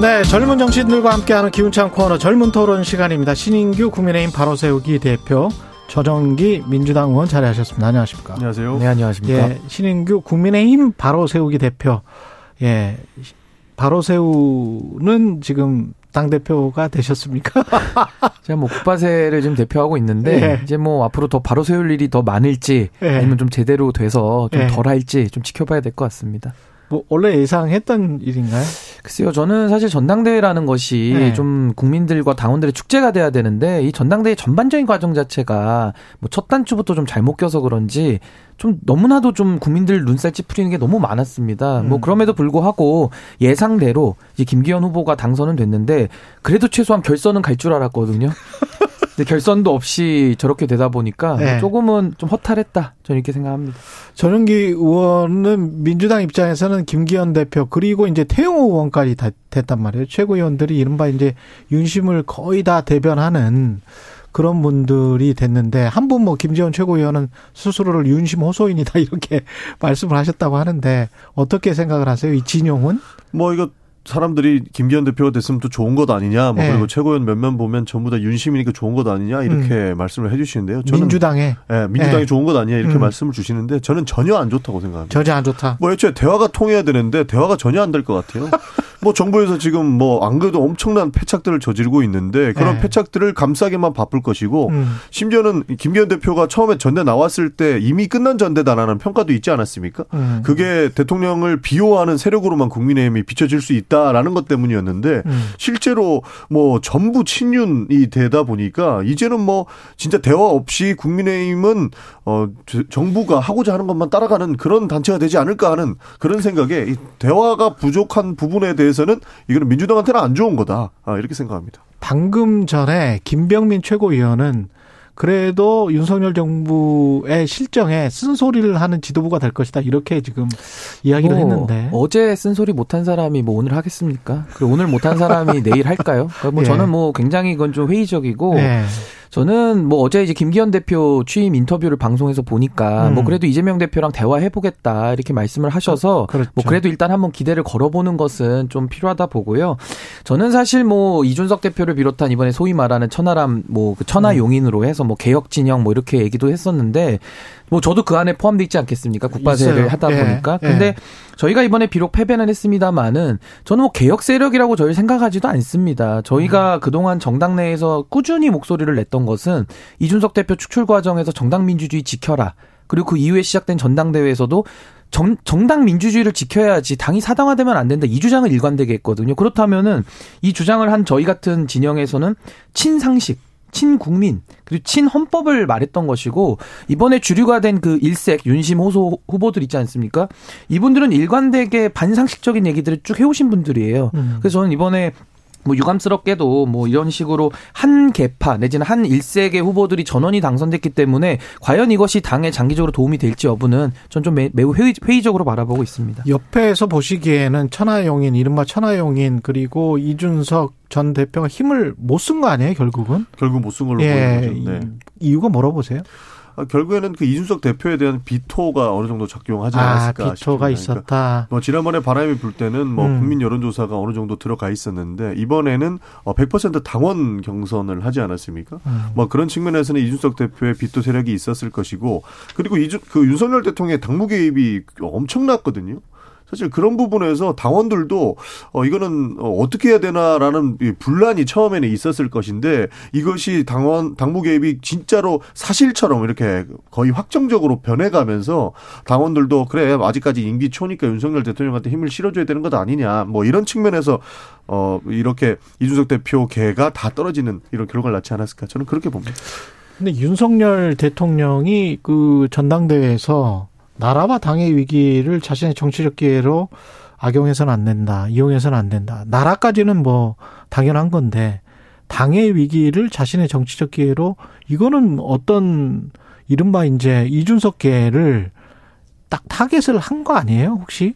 네, 젊은 정치인들과 함께하는 기운찬 코너 젊은 토론 시간입니다. 신인규 국민의힘 바로 세우기 대표, 저정기 민주당 의원 자리하셨습니다. 안녕하십니까? 안녕하세요. 네, 안녕하십니까? 예, 신인규 국민의힘 바로 세우기 대표, 예, 바로 세우는 지금 당 대표가 되셨습니까? 제가 뭐 국바세를 지금 대표하고 있는데 예. 이제 뭐 앞으로 더 바로 세울 일이 더 많을지 예. 아니면 좀 제대로 돼서 좀 예. 덜 할지 좀 지켜봐야 될 것 같습니다. 뭐 원래 예상했던 일인가요? 글쎄요, 저는 사실 전당대회라는 것이 네. 좀 국민들과 당원들의 축제가 돼야 되는데 이 전당대회 전반적인 과정 자체가 뭐 첫 단추부터 좀 잘못 껴서 그런지 좀 너무나도 좀 국민들 눈살 찌푸리는 게 너무 많았습니다. 음. 뭐 그럼에도 불구하고 예상대로 이제 김기현 후보가 당선은 됐는데 그래도 최소한 결선은 갈 줄 알았거든요. 근데 결선도 없이 저렇게 되다 보니까 네. 조금은 좀 허탈했다. 저는 이렇게 생각합니다. 전용기 의원은 민주당 입장에서는 김기현 대표 그리고 이제 태용호 의원까지 다 됐단 말이에요. 최고위원들이 이른바 이제 윤심을 거의 다 대변하는 그런 분들이 됐는데 한 분 뭐 김재원 최고위원은 스스로를 윤심 호소인이다 이렇게 말씀을 하셨다고 하는데 어떻게 생각을 하세요? 이 진용은? 뭐 이거 사람들이 김기현 대표가 됐으면 또 좋은 것 아니냐. 뭐 네. 그리고 최고위원 몇몇 보면 전부 다 윤심이니까 좋은 것 아니냐 이렇게 말씀을 해주시는데요. 저는 민주당에 예, 민주당이 네. 좋은 것 아니냐 이렇게 음. 말씀을 주시는데 저는 전혀 안 좋다고 생각합니다. 저지 안 좋다. 뭐 애초에 대화가 통해야 되는데 대화가 전혀 안 될 것 같아요. 뭐 정부에서 지금 뭐 안 그래도 엄청난 패착들을 저지르고 있는데 그런 네. 패착들을 감싸기만 바쁠 것이고 음. 심지어는 김기현 대표가 처음에 전대 나왔을 때 이미 끝난 전대다라는 평가도 있지 않았습니까? 음. 그게 대통령을 비호하는 세력으로만 국민의힘이 비춰질 수 있다라는 것 때문이었는데 음. 실제로 뭐 전부 친윤이 되다 보니까 이제는 뭐 진짜 대화 없이 국민의힘은 어 저- 정부가 하고자 하는 것만 따라가는 그런 단체가 되지 않을까 하는 그런 생각에 이 대화가 부족한 부분에 대해 서는 이거는 민주당한테는 안 좋은 거다 아, 이렇게 생각합니다. 방금 전에 김병민 최고위원은 그래도 윤석열 정부의 실정에 쓴소리를 하는 지도부가 될 것이다. 이렇게 지금 이야기를 뭐 했는데. 어제 쓴소리 못한 사람이 뭐 오늘 하겠습니까? 그리고 오늘 못한 사람이 내일 할까요? 그러니까 뭐 예. 저는 뭐 굉장히 이건 좀 회의적이고 네. 저는 뭐 어제 이제 김기현 대표 취임 인터뷰를 방송에서 보니까 음. 뭐 그래도 이재명 대표랑 대화해 보겠다 이렇게 말씀을 하셔서 그렇죠. 뭐 그래도 일단 한번 기대를 걸어보는 것은 좀 필요하다 보고요. 저는 사실 뭐 이준석 대표를 비롯한 이번에 소위 말하는 천하람 뭐 그 천하 용인으로 해서 뭐 개혁 진영 뭐 이렇게 얘기도 했었는데 뭐 저도 그 안에 포함돼 있지 않겠습니까? 국바세를 있어요. 하다 예, 보니까. 예. 근데 저희가 이번에 비록 패배는 했습니다만은 저는 뭐 개혁 세력이라고 저희 생각하지도 않습니다. 음. 저희가 그동안 정당 내에서 꾸준히 목소리를 냈던 것은 이준석 대표 축출 과정에서 정당 민주주의 지켜라. 그리고 그 이후에 시작된 전당대회에서도 정, 정당 민주주의를 지켜야지 당이 사당화되면 안 된다. 이 주장을 일관되게 했거든요. 그렇다면은 이 주장을 한 저희 같은 진영에서는 친상식, 친국민, 그리고 친헌법을 말했던 것이고, 이번에 주류가 된 그 일색, 윤심 호소 후보들 있지 않습니까? 이분들은 일관되게 반상식적인 얘기들을 쭉 해오신 분들이에요. 음. 그래서 저는 이번에 뭐 유감스럽게도 뭐 이런 식으로 한 개파 내지는 한 일색의 후보들이 전원이 당선됐기 때문에 과연 이것이 당에 장기적으로 도움이 될지 여부는 전 좀 매우 회의, 회의적으로 바라보고 있습니다. 옆에서 보시기에는 천하용인, 이른바 천하용인, 그리고 이준석 전 대표가 힘을 못 쓴 거 아니에요, 결국은? 결국 못 쓴 걸로 예. 보이는 거죠. 네. 이- 이유가 뭐라고 보세요? 아, 결국에는 그 이준석 대표에 대한 비토가 어느 정도 작용하지 아, 않았을까 비토가 싶습니다. 그러니까 있었다. 뭐 지난번에 바람이 불 때는 뭐 음. 국민 여론조사가 어느 정도 들어가 있었는데 이번에는 어, 100% 당원 경선을 하지 않았습니까? 음. 뭐 그런 측면에서는 이준석 대표의 비토 세력이 있었을 것이고 그리고 이준 그 윤석열 대통령의 당무 개입이 엄청났거든요. 사실 그런 부분에서 당원들도 어 이거는 어, 어떻게 해야 되나라는 이 분란이 처음에는 있었을 것인데 이것이 당원 당무 개입이 진짜로 사실처럼 이렇게 거의 확정적으로 변해가면서 당원들도 그래 아직까지 임기 초니까 윤석열 대통령한테 힘을 실어줘야 되는 것 아니냐 뭐 이런 측면에서 어 이렇게 이준석 대표 개가 다 떨어지는 이런 결과를 낳지 않았을까 저는 그렇게 봅니다. 근데 윤석열 대통령이 그 전당대회에서 나라와 당의 위기를 자신의 정치적 기회로 악용해서는 안 된다. 이용해서는 안 된다. 나라까지는 뭐 당연한 건데 당의 위기를 자신의 정치적 기회로 이거는 어떤 이른바 이제 이준석계를 딱 타겟을 한 거 아니에요, 혹시?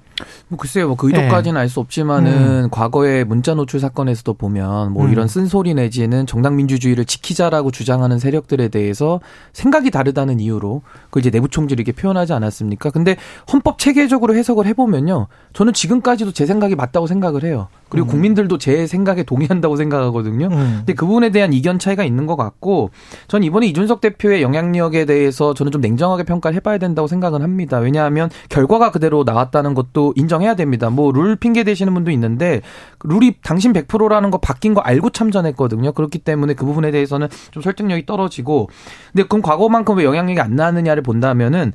뭐 글쎄요, 뭐 그 의도까지는 알수 없지만은 과거에 문자 노출 사건에서도 보면 뭐 음. 이런 쓴소리 내지는 정당 민주주의를 지키자라고 주장하는 세력들에 대해서 생각이 다르다는 이유로 그 이제 내부 총질 이렇게 표현하지 않았습니까? 근데 헌법 체계적으로 해석을 해보면요, 저는 지금까지도 제 생각이 맞다고 생각을 해요. 그리고 음. 국민들도 제 생각에 동의한다고 생각하거든요. 음. 근데 그 부분에 대한 이견 차이가 있는 것 같고 전 이번에 이준석 대표의 영향력에 대해서 저는 좀 냉정하게 평가를 해봐야 된다고 생각은 합니다. 왜냐하면 결과가 그대로 나왔다는 것도 인정해야 됩니다. 뭐 룰 핑계 대시는 분도 있는데 룰이 당신 100%라는 거 바뀐 거 알고 참전했거든요. 그렇기 때문에 그 부분에 대해서는 좀 설득력이 떨어지고 근데 그럼 과거만큼 왜 영향력이 안 나느냐를 본다면은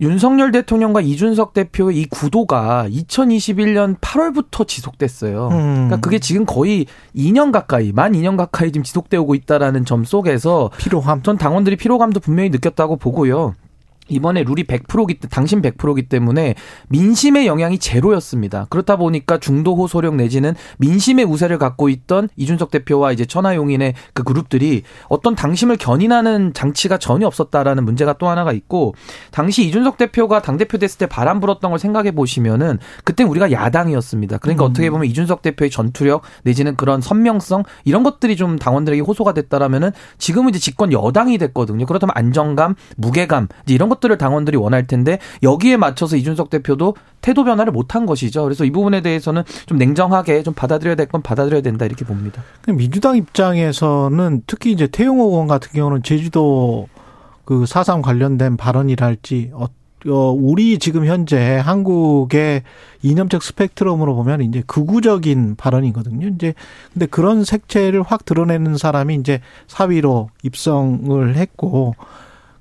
윤석열 대통령과 이준석 대표의 이 구도가 2021년 8월부터 지속됐어요. 음. 그러니까 그게 지금 거의 2년 가까이, 만 2년 가까이 지금 지속되고 어 있다라는 점 속에서 피로감. 전 당원들이 피로감도 분명히 느꼈다고 보고요. 이번에 룰이 100%기 당신 100%기 때문에 민심의 영향이 제로였습니다. 그렇다 보니까 중도 호소력 내지는 민심의 우세를 갖고 있던 이준석 대표와 이제 천하용인의 그 그룹들이 어떤 당심을 견인하는 장치가 전혀 없었다라는 문제가 또 하나가 있고 당시 이준석 대표가 당 대표 됐을 때 바람 불었던 걸 생각해 보시면은 그때 우리가 야당이었습니다. 그러니까 음. 어떻게 보면 이준석 대표의 전투력 내지는 그런 선명성 이런 것들이 좀 당원들에게 호소가 됐다라면은 지금은 이제 집권 여당이 됐거든요. 그렇다면 안정감, 무게감 이런 것 것들을 당원들이 원할 텐데 여기에 맞춰서 이준석 대표도 태도 변화를 못한 것이죠. 그래서 이 부분에 대해서는 좀 냉정하게 좀 받아들여야 될 건 받아들여야 된다 이렇게 봅니다. 민주당 입장에서는 특히 이제 태용호 의원 같은 경우는 제주도 그 사상 관련된 발언이랄지 어, 어, 우리 지금 현재 한국의 이념적 스펙트럼으로 보면 이제 극우적인 발언이거든요. 이제 근데 그런 색채를 확 드러내는 사람이 이제 사위로 입성을 했고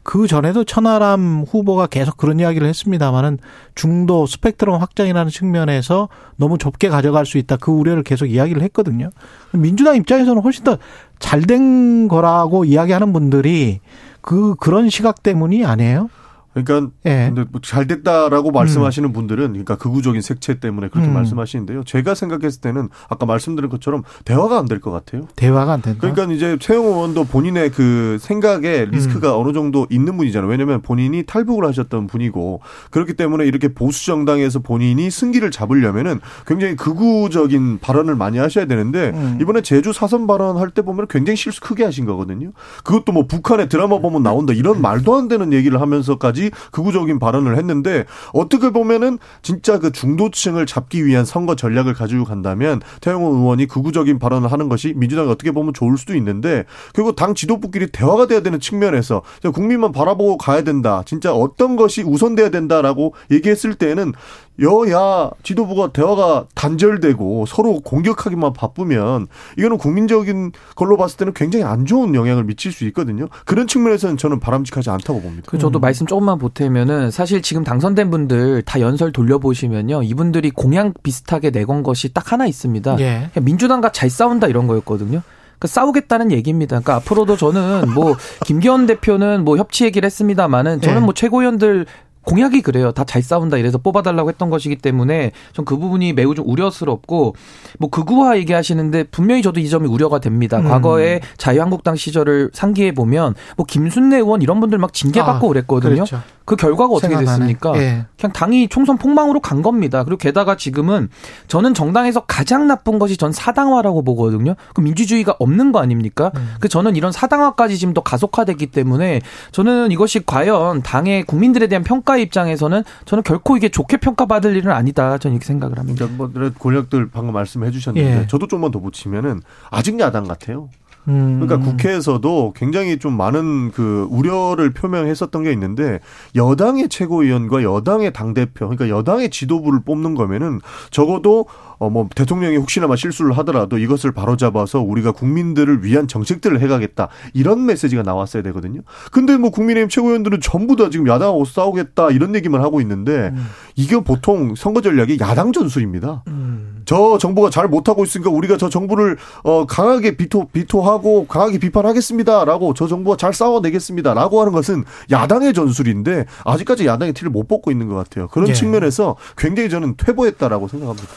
그 전에도 천하람 후보가 계속 그런 이야기를 했습니다만은 중도 스펙트럼 확장이라는 측면에서 너무 좁게 가져갈 수 있다. 그 우려를 계속 이야기를 했거든요. 민주당 입장에서는 훨씬 더 잘 된 거라고 이야기하는 분들이 그 그런 시각 때문이 아니에요? 그러니까 예. 근데 뭐 잘 됐다라고 말씀하시는 음. 분들은 그러니까 극우적인 색채 때문에 그렇게 음. 말씀하시는데요. 제가 생각했을 때는 아까 말씀드린 것처럼 대화가 안 될 것 같아요. 대화가 안 된다. 그러니까 이제 최영 의원도 본인의 그 생각에 리스크가 음. 어느 정도 있는 분이잖아요. 왜냐하면 본인이 탈북을 하셨던 분이고 그렇기 때문에 이렇게 보수 정당에서 본인이 승기를 잡으려면은 굉장히 극우적인 발언을 많이 하셔야 되는데 음. 이번에 제주 사선 발언할 때 보면 굉장히 실수 크게 하신 거거든요. 그것도 뭐 북한의 드라마 보면 나온다 이런 말도 안 되는 얘기를 하면서까지 극우적인 발언을 했는데 어떻게 보면은 진짜 그 중도층을 잡기 위한 선거 전략을 가지고 간다면 태영호 의원이 극우적인 발언을 하는 것이 민주당이 어떻게 보면 좋을 수도 있는데 결국 당 지도부끼리 대화가 돼야 되는 측면에서 국민만 바라보고 가야 된다. 진짜 어떤 것이 우선돼야 된다라고 얘기했을 때에는 여야 지도부가 대화가 단절되고 서로 공격하기만 바쁘면 이거는 국민적인 걸로 봤을 때는 굉장히 안 좋은 영향을 미칠 수 있거든요. 그런 측면에서는 저는 바람직하지 않다고 봅니다. 그 저도 음. 말씀 조금만 보태면은 사실 지금 당선된 분들 다 연설 돌려보시면요. 이분들이 공약 비슷하게 내건 것이 딱 하나 있습니다. 예. 민주당과 잘 싸운다 이런 거였거든요. 그 싸우겠다는 얘기입니다. 그러니까 앞으로도 저는 뭐 김기현 대표는 뭐 협치 얘기를 했습니다만은 저는 예. 뭐 최고위원들 공약이 그래요. 다 잘 싸운다 이래서 뽑아달라고 했던 것이기 때문에 전 그 부분이 매우 좀 우려스럽고 뭐 극우화 얘기하시는데 분명히 저도 이 점이 우려가 됩니다. 음. 과거에 자유한국당 시절을 상기해 보면 뭐 김순례 의원 이런 분들 막 징계받고 아, 그랬거든요. 그렇죠. 그 결과가 어떻게 됐습니까? 예. 그냥 당이 총선 폭망으로 간 겁니다. 그리고 게다가 지금은 저는 정당에서 가장 나쁜 것이 전 사당화라고 보거든요. 그 민주주의가 없는 거 아닙니까? 음. 그 저는 이런 사당화까지 지금 더 가속화됐기 때문에 저는 이것이 과연 당의 국민들에 대한 평가 입장에서는 저는 결코 이게 좋게 평가받을 일은 아니다. 저는 이렇게 생각을 합니다. 그러니까 뭐 권력들 방금 말씀해 주셨는데 예. 저도 좀만 더 붙이면은 아직 야당 같아요. 그러니까 음. 국회에서도 굉장히 좀 많은 그 우려를 표명했었던 게 있는데 여당의 최고위원과 여당의 당 대표 그러니까 여당의 지도부를 뽑는 거면은 적어도 어뭐 대통령이 혹시나마 실수를 하더라도 이것을 바로잡아서 우리가 국민들을 위한 정책들을 해가겠다 이런 메시지가 나왔어야 되거든요. 근데 뭐 국민의힘 최고위원들은 전부 다 지금 야당하고 싸우겠다 이런 얘기만 하고 있는데 음. 이게 보통 선거 전략이 야당 전술입니다. 음. 저 정부가 잘 못하고 있으니까 우리가 저 정부를 어 강하게 비토 비토하 고 강하게 비판하겠습니다라고 저 정부가 잘 싸워내겠습니다라고 하는 것은 야당의 전술인데 아직까지 야당의 티를 못 뽑고 있는 것 같아요. 그런 예. 측면에서 굉장히 저는 퇴보했다라고 생각합니다.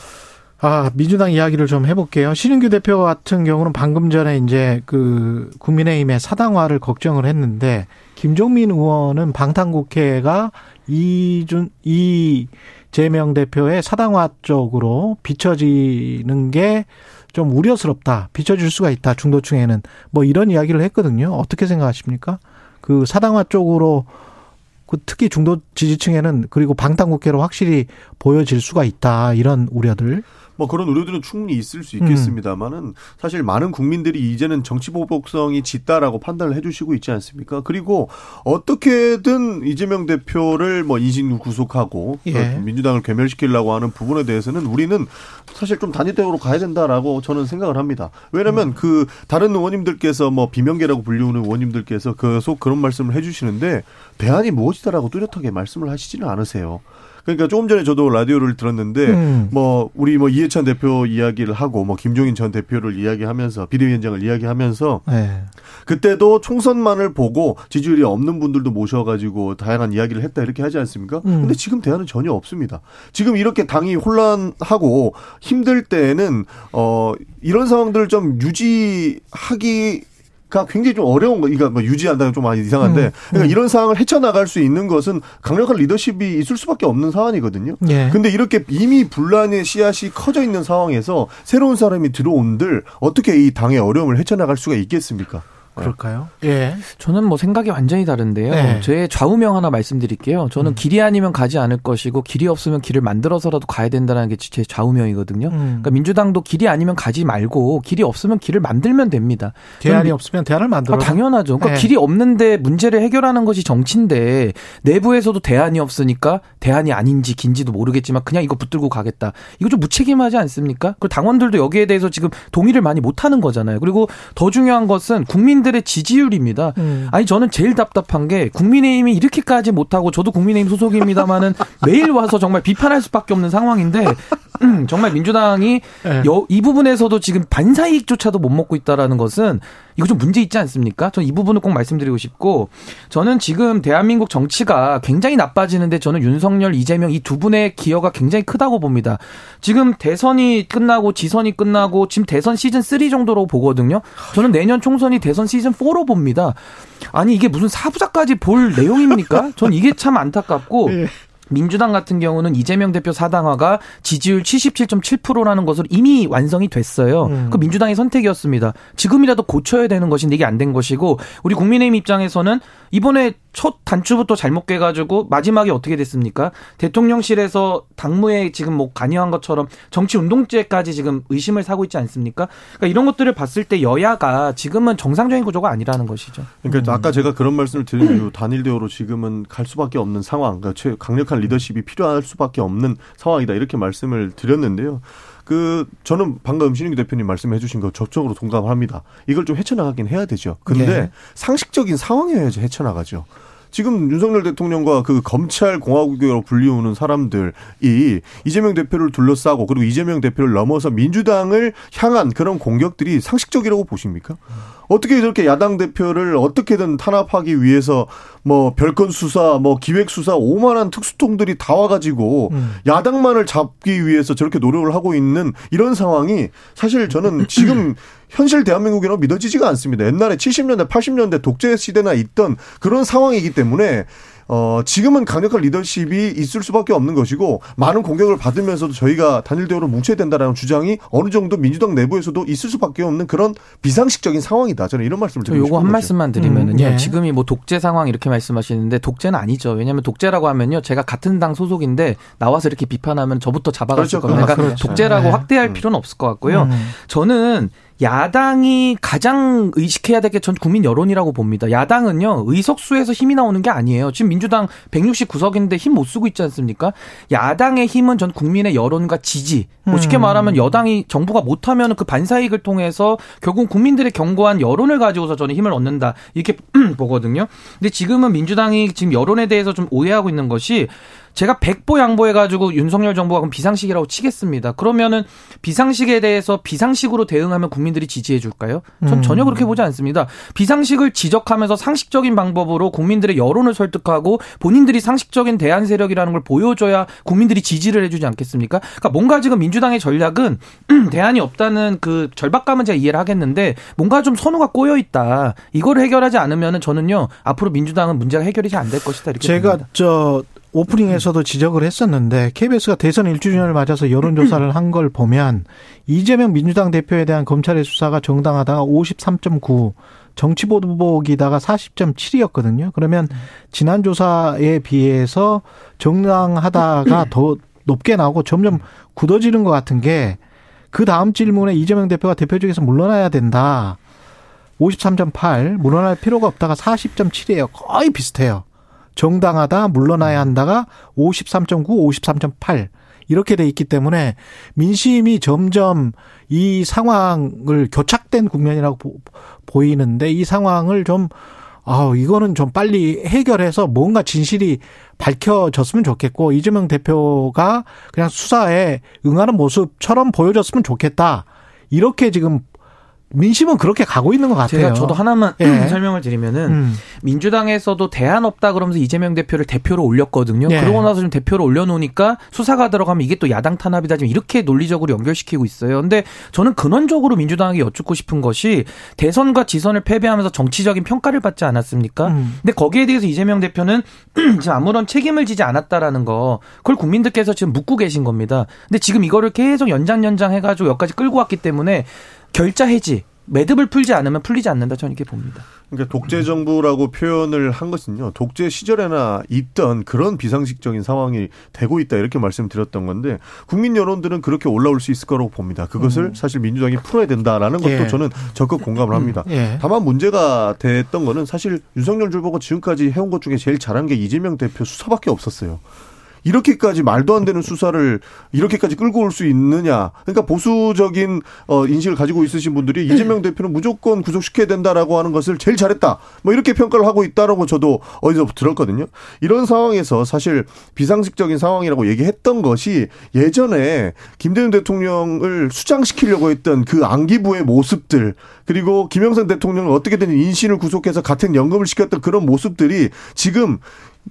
아, 민주당 이야기를 좀 해볼게요. 신인규 대표 같은 경우는 방금 전에 이제 그 국민의힘의 사당화를 걱정을 했는데 김종민 의원은 방탄국회가 이준 이재명 대표의 사당화 쪽으로 비춰지는 게 좀 우려스럽다. 비춰질 수가 있다. 중도층에는 뭐 이런 이야기를 했거든요. 어떻게 생각하십니까? 그 사당화 쪽으로 그 특히 중도 지지층에는 그리고 방탄국회로 확실히 보여질 수가 있다 이런 우려들. 뭐 그런 우려들은 충분히 있을 수 있겠습니다만은 사실 많은 국민들이 이제는 정치 보복성이 짙다라고 판단을 해주시고 있지 않습니까? 그리고 어떻게든 이재명 대표를 뭐 인신 구속하고 예. 민주당을 괴멸시키려고 하는 부분에 대해서는 우리는 사실 좀 단일대우로 가야 된다라고 저는 생각을 합니다. 왜냐하면 음. 그 다른 의원님들께서 뭐 비명계라고 불리우는 의원님들께서 계속 그런 말씀을 해주시는데 대안이 무엇이다라고 뚜렷하게 말씀을 하시지는 않으세요. 그러니까 조금 전에 저도 라디오를 들었는데 음. 뭐 우리 뭐 이해찬 대표 이야기를 하고 뭐 김종인 전 대표를 이야기하면서 비대위원장을 이야기하면서 네. 그때도 총선만을 보고 지지율이 없는 분들도 모셔가지고 다양한 이야기를 했다 이렇게 하지 않습니까? 음. 근데 지금 대안은 전혀 없습니다. 지금 이렇게 당이 혼란하고 힘들 때에는 어 이런 상황들을 좀 유지하기 가 굉장히 좀 어려운 거, 뭐 유지한다는 좀 많이 이상한데, 음, 그러니까 음. 이런 상황을 헤쳐나갈 수 있는 것은 강력한 리더십이 있을 수밖에 없는 상황이거든요. 예. 근데 이렇게 이미 분란의 씨앗이 커져 있는 상황에서 새로운 사람이 들어온들 어떻게 이 당의 어려움을 헤쳐나갈 수가 있겠습니까? 그럴까요? 예. 저는 뭐 생각이 완전히 다른데요. 네. 제 좌우명 하나 말씀드릴게요. 저는 음. 길이 아니면 가지 않을 것이고 길이 없으면 길을 만들어서라도 가야 된다는 게 제 좌우명이거든요. 음. 그러니까 민주당도 길이 아니면 가지 말고 길이 없으면 길을 만들면 됩니다. 대안이 없으면 대안을 만들어. 아, 당연하죠. 그러니까 네. 길이 없는데 문제를 해결하는 것이 정치인데 내부에서도 대안이 없으니까 대안이 아닌지 긴지도 모르겠지만 그냥 이거 붙들고 가겠다. 이거 좀 무책임하지 않습니까? 그리고 당원들도 여기에 대해서 지금 동의를 많이 못 하는 거잖아요. 그리고 더 중요한 것은 국민들 국민들의 지지율입니다. 음. 아니 저는 제일 답답한 게 국민의힘이 이렇게까지 못하고 저도 국민의힘 소속입니다마는 매일 와서 정말 비판할 수밖에 없는 상황인데 음, 정말 민주당이 네. 여, 이 부분에서도 지금 반사이익조차도 못 먹고 있다라는 것은 이거 좀 문제 있지 않습니까? 저는 이 부분을 꼭 말씀드리고 싶고 저는 지금 대한민국 정치가 굉장히 나빠지는데 저는 윤석열, 이재명 이 두 분의 기여가 굉장히 크다고 봅니다. 지금 대선이 끝나고 지선이 끝나고 지금 대선 시즌 3 정도로 보거든요. 저는 내년 총선이 대선 시즌 4로 봅니다. 아니 이게 무슨 사부작까지 볼 내용입니까? 전 이게 참 안타깝고 예. 민주당 같은 경우는 이재명 대표 사당화가 지지율 77.7%라는 것으로 이미 완성이 됐어요. 음. 그 민주당의 선택이었습니다. 지금이라도 고쳐야 되는 것인데 이게 안 된 것이고 우리 국민의힘 입장에서는 이번에 첫 단추부터 잘못 깨가지고 마지막에 어떻게 됐습니까? 대통령실에서 당무에 지금 뭐 관여한 것처럼 정치 운동죄까지 지금 의심을 사고 있지 않습니까? 그러니까 이런 것들을 봤을 때 여야가 지금은 정상적인 구조가 아니라는 것이죠. 그러니까 음. 아까 제가 그런 말씀을 드린 이유 단일 대우로 지금은 갈 수밖에 없는 상황, 그러니까 강력한 리더십이 필요할 수밖에 없는 상황이다 이렇게 말씀을 드렸는데요. 그 저는 방금 신인규 대표님 말씀해 주신 거 적극적으로 동감합니다. 이걸 좀 헤쳐나가긴 해야 되죠. 근데 네. 상식적인 상황이어야지 헤쳐나가죠. 지금 윤석열 대통령과 그 검찰 공화국으로 불리우는 사람들이 이재명 대표를 둘러싸고 그리고 이재명 대표를 넘어서 민주당을 향한 그런 공격들이 상식적이라고 보십니까? 어떻게 저렇게 야당 대표를 어떻게든 탄압하기 위해서 뭐 별건 수사, 뭐 기획 수사 오만한 특수통들이 다 와가지고 음. 야당만을 잡기 위해서 저렇게 노력을 하고 있는 이런 상황이 사실 저는 지금 현실 대한민국이라고 믿어지지가 않습니다. 옛날에 70년대, 80년대 독재 시대나 있던 그런 상황이기 때문에 어, 지금은 강력한 리더십이 있을 수밖에 없는 것이고 많은 공격을 받으면서도 저희가 단일 대우로 뭉쳐야 된다라는 주장이 어느 정도 민주당 내부에서도 있을 수밖에 없는 그런 비상식적인 상황이다. 저는 이런 말씀을 드리고 요거 한 말씀만 드리면은요. 음, 네. 지금이 뭐 독재 상황 이렇게 말씀하시는데 독재는 아니죠. 왜냐하면 독재라고 하면요. 제가 같은 당 소속인데 나와서 이렇게 비판하면 저부터 잡아갔을 그렇죠. 겁니다. 그러니까 그렇죠. 독재라고 네. 확대할 음. 필요는 없을 것 같고요. 음. 저는 야당이 가장 의식해야 될 게 전 국민 여론이라고 봅니다. 야당은요, 의석수에서 힘이 나오는 게 아니에요. 지금 민주당 169석인데 힘 못 쓰고 있지 않습니까? 야당의 힘은 전 국민의 여론과 지지. 뭐 쉽게 음. 말하면 여당이 정부가 못하면 그 반사이익을 통해서 결국 국민들의 견고한 여론을 가지고서 저는 힘을 얻는다. 이렇게 보거든요. 근데 지금은 민주당이 지금 여론에 대해서 좀 오해하고 있는 것이 제가 백보 양보해가지고 윤석열 정부가 그럼 비상식이라고 치겠습니다. 그러면은 비상식에 대해서 비상식으로 대응하면 국민들이 지지해 줄까요? 전 전혀 그렇게 보지 않습니다. 비상식을 지적하면서 상식적인 방법으로 국민들의 여론을 설득하고 본인들이 상식적인 대안 세력이라는 걸 보여줘야 국민들이 지지를 해주지 않겠습니까? 그러니까 뭔가 지금 민주당의 전략은 대안이 없다는 그 절박감은 제가 이해를 하겠는데 뭔가 좀 선호가 꼬여 있다. 이걸 해결하지 않으면은 저는요 앞으로 민주당은 문제가 해결이 잘 안 될 것이다 이렇게 제가 봅니다. 저 오프닝에서도 지적을 했었는데 KBS가 대선 1주년을 맞아서 여론조사를 한 걸 보면 이재명 민주당 대표에 대한 검찰의 수사가 정당하다가 53.9, 정치보복이다가 40.7이었거든요. 그러면 지난 조사에 비해서 정당하다가 더 높게 나오고 점점 굳어지는 것 같은 게 그 다음 질문에 이재명 대표가 대표직에서 물러나야 된다. 53.8 물러날 필요가 없다가 40.7이에요. 거의 비슷해요. 정당하다 물러나야 한다가 53.9, 53.8 이렇게 돼 있기 때문에 민심이 점점 이 상황을 교착된 국면이라고 보, 이는데 이 상황을 좀 아, 이거는 좀 빨리 해결해서 뭔가 진실이 밝혀졌으면 좋겠고 이재명 대표가 그냥 수사에 응하는 모습처럼 보여줬으면 좋겠다. 이렇게 지금 민심은 그렇게 가고 있는 것 같아요. 제가 저도 하나만 예. 설명을 드리면은 음. 민주당에서도 대안 없다 그러면서 이재명 대표를 대표로 올렸거든요. 예. 그러고 나서 좀 대표로 올려놓으니까 수사가 들어가면 이게 또 야당 탄압이다 지금 이렇게 논리적으로 연결시키고 있어요. 근데 저는 근원적으로 민주당에게 여쭙고 싶은 것이 대선과 지선을 패배하면서 정치적인 평가를 받지 않았습니까? 음. 근데 거기에 대해서 이재명 대표는 지금 아무런 책임을 지지 않았다라는 거 그걸 국민들께서 지금 묻고 계신 겁니다. 근데 지금 이거를 계속 연장 연장 해가지고 여기까지 끌고 왔기 때문에 결자 해지 매듭을 풀지 않으면 풀리지 않는다 저는 이렇게 봅니다. 그러니까 독재 정부라고 표현을 한 것은요. 독재 시절에나 있던 그런 비상식적인 상황이 되고 있다 이렇게 말씀드렸던 건데 국민 여론들은 그렇게 올라올 수 있을 거라고 봅니다. 그것을 음. 사실 민주당이 풀어야 된다라는 것도 예. 저는 적극 공감을 합니다. 음. 예. 다만 문제가 됐던 거는 사실 윤석열 줄보고 지금까지 해온 것 중에 제일 잘한 게 이재명 대표 수사밖에 없었어요. 이렇게까지 말도 안 되는 수사를 이렇게까지 끌고 올 수 있느냐. 그러니까 보수적인 어 인식을 가지고 있으신 분들이 이재명 대표는 무조건 구속시켜야 된다라고 하는 것을 제일 잘했다. 뭐 이렇게 평가를 하고 있다라고 저도 어디서 들었거든요. 이런 상황에서 사실 비상식적인 상황이라고 얘기했던 것이 예전에 김대중 대통령을 수장시키려고 했던 그 안기부의 모습들 그리고 김영삼 대통령을 어떻게든 인신을 구속해서 같은 연금을 시켰던 그런 모습들이 지금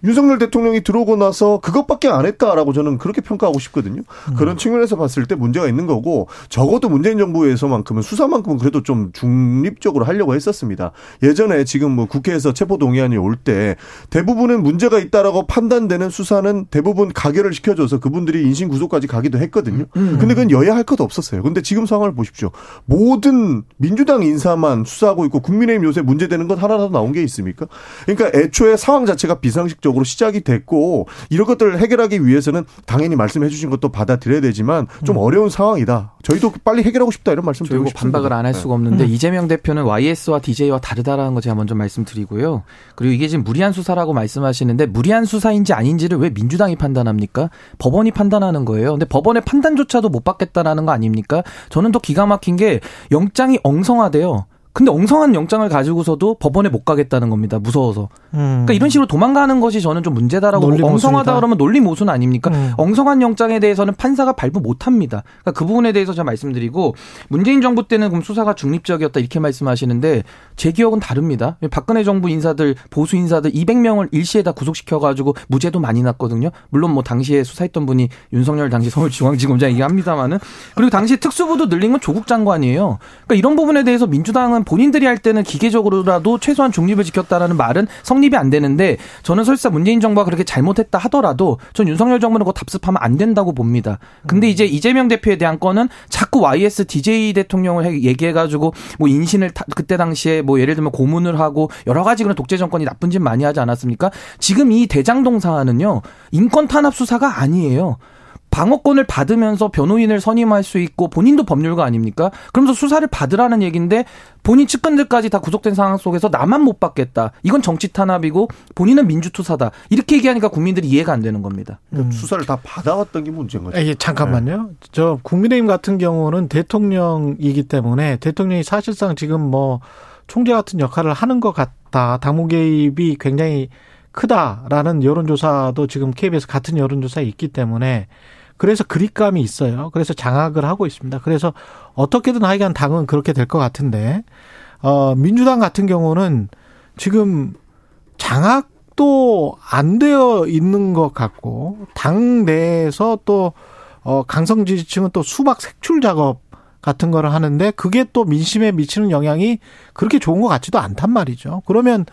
윤석열 대통령이 들어오고 나서 그것밖에 안 했다라고 저는 그렇게 평가하고 싶거든요. 음. 그런 측면에서 봤을 때 문제가 있는 거고 적어도 문재인 정부에서만큼은 수사만큼은 그래도 좀 중립적으로 하려고 했었습니다. 예전에 지금 뭐 국회에서 체포 동의안이 올 때 대부분은 문제가 있다라고 판단되는 수사는 대부분 가결을 시켜줘서 그분들이 인신 구속까지 가기도 했거든요. 음. 근데 그건 여야 할것 없었어요. 근데 지금 상황을 보십시오. 모든 민주당 인사만 수사하고 있고 국민의힘 요새 문제되는 건 하나라도 나온 게 있습니까? 그러니까 애초에 상황 자체가 비상식 적 으로 시작이 됐고 이런 것들을 해결하기 위해서는 당연히 말씀해 주신 것도 받아들여야 되지만 좀 음. 어려운 상황이다. 저희도 빨리 해결하고 싶다 이런 말씀 드리고 싶습니다. 반박을 안 할 수가 없는데 네. 이재명 대표는 YS와 DJ와 다르다라는 거 제가 먼저 말씀드리고요. 그리고 이게 지금 무리한 수사라고 말씀하시는데 무리한 수사인지 아닌지를 왜 민주당이 판단합니까? 법원이 판단하는 거예요. 근데 법원의 판단조차도 못 받겠다라는 거 아닙니까? 저는 더 기가 막힌 게 영장이 엉성하대요. 근데 엉성한 영장을 가지고서도 법원에 못 가겠다는 겁니다. 무서워서. 음. 그러니까 이런 식으로 도망가는 것이 저는 좀 문제다라고 보고 엉성하다 그러면 논리 모순 아닙니까? 음. 엉성한 영장에 대해서는 판사가 발부 못 합니다. 그러니까 그 부분에 대해서 제가 말씀드리고 문재인 정부 때는 그럼 수사가 중립적이었다 이렇게 말씀하시는데 제 기억은 다릅니다. 박근혜 정부 인사들 보수 인사들 200명을 일시에 다 구속시켜 가지고 무죄도 많이 났거든요. 물론 뭐 당시에 수사했던 분이 윤석열 당시 서울중앙지검장이긴 합니다만은 그리고 당시 특수부도 늘린 건 조국 장관이에요. 그러니까 이런 부분에 대해서 민주당은 본인들이 할 때는 기계적으로라도 최소한 중립을 지켰다라는 말은 성 립이 안 되는데 저는 설사 문재인 정부가 그렇게 잘못했다 하더라도 전 윤석열 정부는 그거 답습하면 안 된다고 봅니다. 근데 음. 이제 이재명 대표에 대한 건은 자꾸 YS DJ 대통령을 얘기해가지고 뭐 인신을 그때 당시에 뭐 예를 들면 고문을 하고 여러 가지 그런 독재 정권이 나쁜 짓 많이 하지 않았습니까? 지금 이 대장동 사안은요 인권 탄압 수사가 아니에요. 방어권을 받으면서 변호인을 선임할 수 있고 본인도 법률가 아닙니까? 그러면서 수사를 받으라는 얘기인데 본인 측근들까지 다 구속된 상황 속에서 나만 못 받겠다. 이건 정치 탄압이고 본인은 민주투사다. 이렇게 얘기하니까 국민들이 이해가 안 되는 겁니다. 음. 수사를 다 받아왔던 게 문제인 거죠. 예, 잠깐만요. 네. 저 국민의힘 같은 경우는 대통령이기 때문에 대통령이 사실상 지금 뭐 총재 같은 역할을 하는 것 같다. 당무 개입이 굉장히 크다라는 여론조사도 지금 KBS 같은 여론조사에 있기 때문에 그래서 그립감이 있어요. 그래서 장악을 하고 있습니다. 그래서 어떻게든 하여간 당은 그렇게 될 것 같은데, 어, 민주당 같은 경우는 지금 장악도 안 되어 있는 것 같고, 당 내에서 또, 어, 강성 지지층은 또 수박 색출 작업 같은 거를 하는데, 그게 또 민심에 미치는 영향이 그렇게 좋은 것 같지도 않단 말이죠. 그러면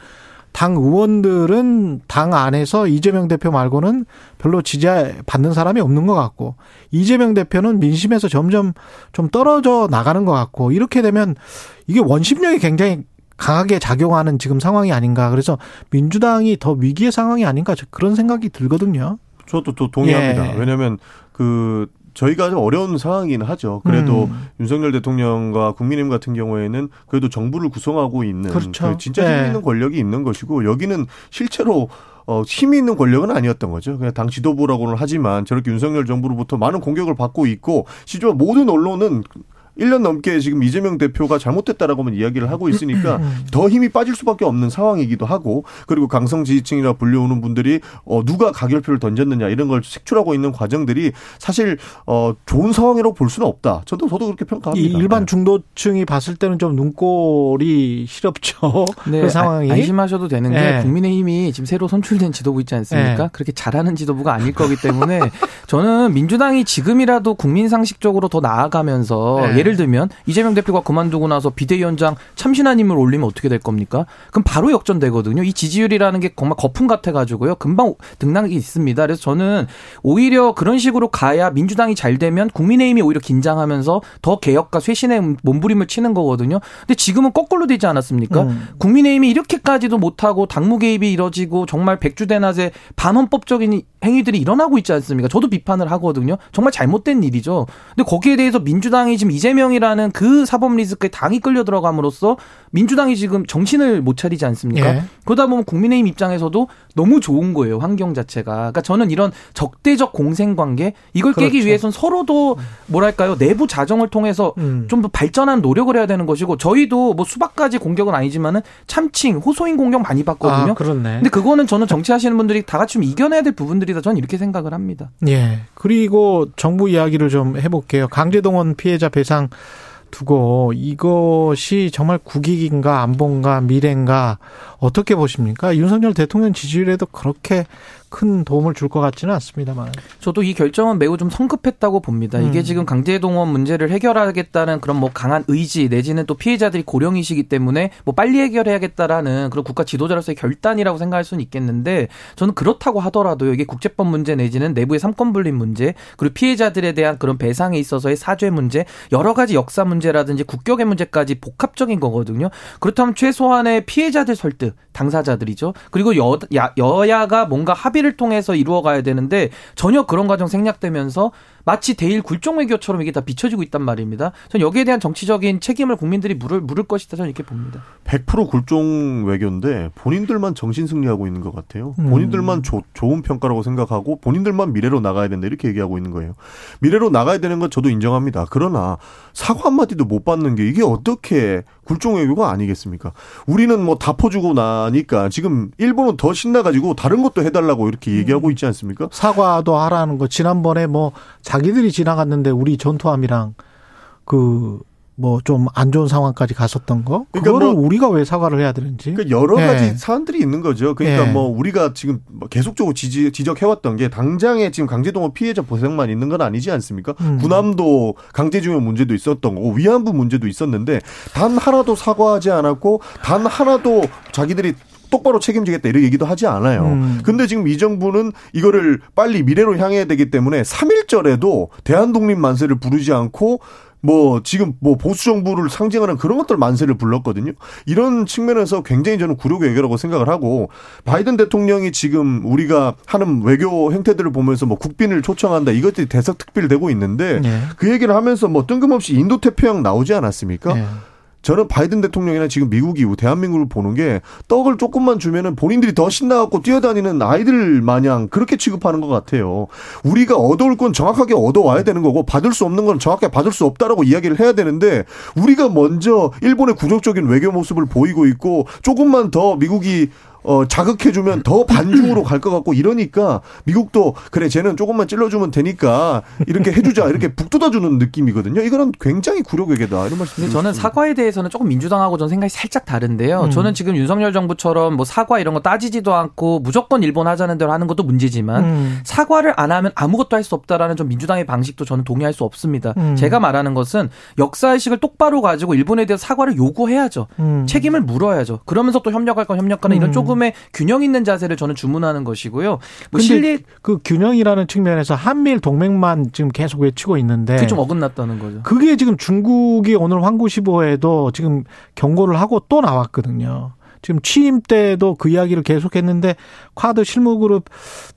당 의원들은 당 안에서 이재명 대표 말고는 별로 지지받는 사람이 없는 것 같고 이재명 대표는 민심에서 점점 좀 떨어져 나가는 것 같고 이렇게 되면 이게 원심력이 굉장히 강하게 작용하는 지금 상황이 아닌가. 그래서 민주당이 더 위기의 상황이 아닌가 그런 생각이 들거든요. 저도 또 동의합니다. 예. 왜냐하면 그 저희가 좀 어려운 상황이긴 하죠. 그래도 음. 윤석열 대통령과 국민의힘 같은 경우에는 그래도 정부를 구성하고 있는 그렇죠. 그 진짜 힘 네. 있는 권력이 있는 것이고 여기는 실제로 어, 힘이 있는 권력은 아니었던 거죠. 그냥 당 지도부라고는 하지만 저렇게 윤석열 정부로부터 많은 공격을 받고 있고 실제 모든 언론은 1년 넘게 지금 이재명 대표가 잘못됐다라고만 이야기를 하고 있으니까 음. 더 힘이 빠질 수밖에 없는 상황이기도 하고 그리고 강성 지지층이라 불려오는 분들이 어 누가 가결표를 던졌느냐 이런 걸 색출하고 있는 과정들이 사실 어 좋은 상황이라고 볼 수는 없다. 저도 저도 그렇게 평가합니다. 일반 네. 중도층이 봤을 때는 좀 눈꼴이 시렵죠. 네, 그 상황이 안심하셔도 되는 게 네. 국민의힘이 지금 새로 선출된 지도부 있지 않습니까? 네. 그렇게 잘하는 지도부가 아닐 거기 때문에 저는 민주당이 지금이라도 국민 상식적으로 더 나아가면서 네. 예를 들면 이재명 대표가 그만두고 나서 비대위원장 참신한임을 올리면 어떻게 될 겁니까? 그럼 바로 역전되거든요. 이 지지율이라는 게 정말 거품 같아가지고요. 금방 등락이 있습니다. 그래서 저는 오히려 그런 식으로 가야 민주당이 잘 되면 국민의힘이 오히려 긴장하면서 더 개혁과 쇄신의 몸부림을 치는 거거든요. 근데 지금은 거꾸로 되지 않았습니까? 음. 국민의힘이 이렇게까지도 못하고 당무 개입이 이뤄지고 정말 백주대낮에 반헌법적인 행위들이 일어나고 있지 않습니까? 저도 비판을 하거든요. 정말 잘못된 일이죠. 근데 거기에 대해서 민주당이 지금 이재명 이라는 그 사법 리스크에 당이 끌려 들어감으로써 민주당이 지금 정신을 못 차리지 않습니까? 예. 그러다 보면 국민의힘 입장에서도 너무 좋은 거예요. 환경 자체가. 그러니까 저는 이런 적대적 공생 관계 이걸 그렇죠. 깨기 위해서는 서로도 뭐랄까요? 내부 자정을 통해서 음. 좀더 발전한 노력을 해야 되는 것이고 저희도 뭐 수박 가지 공격은 아니지만은 참칭 호소인 공격 많이 받거든요. 아, 그렇네. 근데 그거는 저는 정치하시는 분들이 다 같이 좀 이겨내야 될 부분들이다. 저는 이렇게 생각을 합니다. 예. 그리고 정부 이야기를 좀 해볼게요. 강제동원 피해자 배상 두고 이것이 정말 국익인가 안본가 미래인가 어떻게 보십니까? 윤석열 대통령 지지율에도 그렇게 큰 도움을 줄 것 같지는 않습니다만. 저도 이 결정은 매우 좀 성급했다고 봅니다. 이게 음. 지금 강제동원 문제를 해결하겠다는 그런 뭐 강한 의지 내지는 또 피해자들이 고령이시기 때문에 뭐 빨리 해결해야겠다라는 그런 국가 지도자로서의 결단이라고 생각할 수는 있겠는데 저는 그렇다고 하더라도 이게 국제법 문제 내지는 내부의 삼권 분립 문제 그리고 피해자들에 대한 그런 배상에 있어서의 사죄 문제 여러 가지 역사 문제라든지 국격의 문제까지 복합적인 거거든요. 그렇다면 최소한의 피해자들 설득 당사자들이죠. 그리고 여, 야, 여야가 뭔가 합의를 통해서 이루어가야 되는데 전혀 그런 과정 생략되면서 마치 대일 굴종 외교처럼 이게 다 비춰지고 있단 말입니다. 전 여기에 대한 정치적인 책임을 국민들이 물을 물을 것이다 저는 이렇게 봅니다. 100% 굴종 외교인데 본인들만 정신 승리하고 있는 것 같아요. 음. 본인들만 조, 좋은 평가라고 생각하고 본인들만 미래로 나가야 된다 이렇게 얘기하고 있는 거예요. 미래로 나가야 되는 건 저도 인정합니다. 그러나 사과 한마디도 못 받는 게 이게 어떻게 굴종 외교가 아니겠습니까? 우리는 뭐 다 퍼주고 나니까 지금 일본은 더 신나가지고 다른 것도 해달라고 이렇게 얘기하고 있지 않습니까? 사과도 하라는 거 지난번에 뭐 자기들이 지나갔는데 우리 전투함이랑 그 뭐 좀 안 좋은 상황까지 갔었던 거 그러니까 그거를 뭐 우리가 왜 사과를 해야 되는지 그러니까 여러 가지 예. 사안들이 있는 거죠. 그러니까 예. 뭐 우리가 지금 뭐 계속적으로 지지, 지적해왔던 게 당장에 지금 강제동원 피해자 보상만 있는 건 아니지 않습니까? 음. 군함도 강제징용 문제도 있었던 거고 위안부 문제도 있었는데 단 하나도 사과하지 않았고 단 하나도 자기들이 똑바로 책임지겠다 이런 얘기도 하지 않아요. 음. 근데 지금 이 정부는 이거를 빨리 미래로 향해야 되기 때문에 3일절에도 대한독립 만세를 부르지 않고 뭐 지금 뭐 보수 정부를 상징하는 그런 것들 만세를 불렀거든요. 이런 측면에서 굉장히 저는 굴욕 외교라고 생각을 하고 바이든 대통령이 지금 우리가 하는 외교 행태들을 보면서 뭐 국빈을 초청한다 이것들이 대석 특필되고 있는데 네. 그 얘기를 하면서 뭐 뜬금없이 인도 태평양 나오지 않았습니까? 네. 저는 바이든 대통령이나 지금 미국 이후 대한민국을 보는 게 떡을 조금만 주면은 본인들이 더 신나갖고 뛰어다니는 아이들 마냥 그렇게 취급하는 것 같아요. 우리가 얻어올 건 정확하게 얻어와야 되는 거고 받을 수 없는 건 정확하게 받을 수 없다라고 이야기를 해야 되는데 우리가 먼저 일본의 구적적인 외교 모습을 보이고 있고 조금만 더 미국이 어, 자극해주면 더 반중으로 갈 것 같고 이러니까 미국도 그래 쟤는 조금만 찔러주면 되니까 이렇게 해주자 이렇게 북돋아주는 느낌이거든요. 이거는 굉장히 굴욕에게다 이런 말씀. 저는 사과에 대해서는 조금 민주당하고 전 생각이 살짝 다른데요. 음. 저는 지금 윤석열 정부처럼 뭐 사과 이런 거 따지지도 않고 무조건 일본 하자는 대로 하는 것도 문제지만 음. 사과를 안 하면 아무것도 할 수 없다라는 좀 민주당의 방식도 저는 동의할 수 없습니다. 음. 제가 말하는 것은 역사의식을 똑바로 가지고 일본에 대해서 사과를 요구해야죠. 음. 책임을 물어야죠. 그러면서 또 협력할 건 협력하는 이런 음. 조금 조금의 균형 있는 자세를 저는 주문하는 것이고요. 뭐 실리 그 균형이라는 측면에서 한미일 동맹만 지금 계속 외치고 있는데 그게 좀 어긋났다는 거죠. 그게 지금 중국이 오늘 황구시보에도 지금 경고를 하고 또 나왔거든요. 지금 취임 때도 그 이야기를 계속했는데 쿼드 실무그룹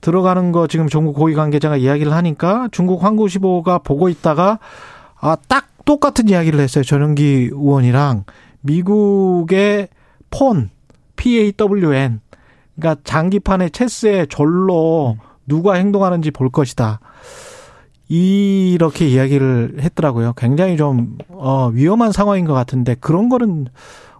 들어가는 거 지금 중국 고위 관계자가 이야기를 하니까 중국 황구시보가 보고 있다가 아딱 똑같은 이야기를 했어요. 전용기 의원이랑 미국의 폰 PAWN 그러니까 장기판의 체스의 절로 누가 행동하는지 볼 것이다. 이렇게 이야기를 했더라고요. 굉장히 좀 어, 위험한 상황인 것 같은데 그런 거는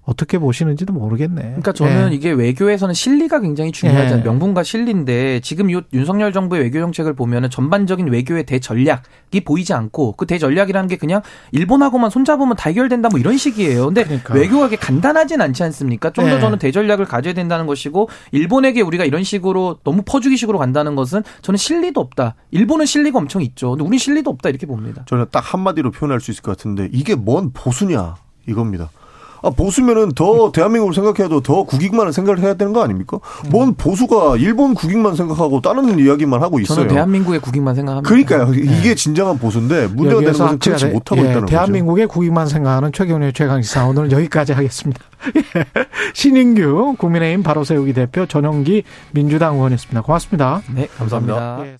어떻게 보시는지도 모르겠네. 그러니까 저는 예. 이게 외교에서는 실리가 굉장히 중요하잖아요. 예. 명분과 실리인데 지금 요 윤석열 정부의 외교 정책을 보면은 전반적인 외교의 대전략이 보이지 않고 그 대전략이라는 게 그냥 일본하고만 손잡으면 다 해결된다 뭐 이런 식이에요. 근데 그러니까. 외교가 그렇게 간단하진 않지 않습니까? 좀더 예. 저는 대전략을 가져야 된다는 것이고 일본에게 우리가 이런 식으로 너무 퍼주기식으로 간다는 것은 저는 실리도 없다. 일본은 실리가 엄청 있죠. 근데 우리 실리도 없다 이렇게 봅니다. 저는 딱 한마디로 표현할 수 있을 것 같은데 이게 뭔 보수냐 이겁니다. 아, 보수면은 더 대한민국을 생각해도 더 국익만을 생각을 해야 되는 거 아닙니까? 음. 뭔 보수가 일본 국익만 생각하고 다른 이야기만 하고 있어요. 저는 대한민국의 국익만 생각합니다. 그러니까요. 네. 이게 진정한 보수인데 문제가 되는 것은 그렇지 못하고 예, 있다는 대한민국의 거죠. 국익만 생각하는 최경련 최강시사 오늘 여기까지 하겠습니다. 신인규 국민의힘 바로 세우기 대표 전용기 민주당 의원이었습니다. 고맙습니다. 네, 감사합니다. 감사합니다. 예.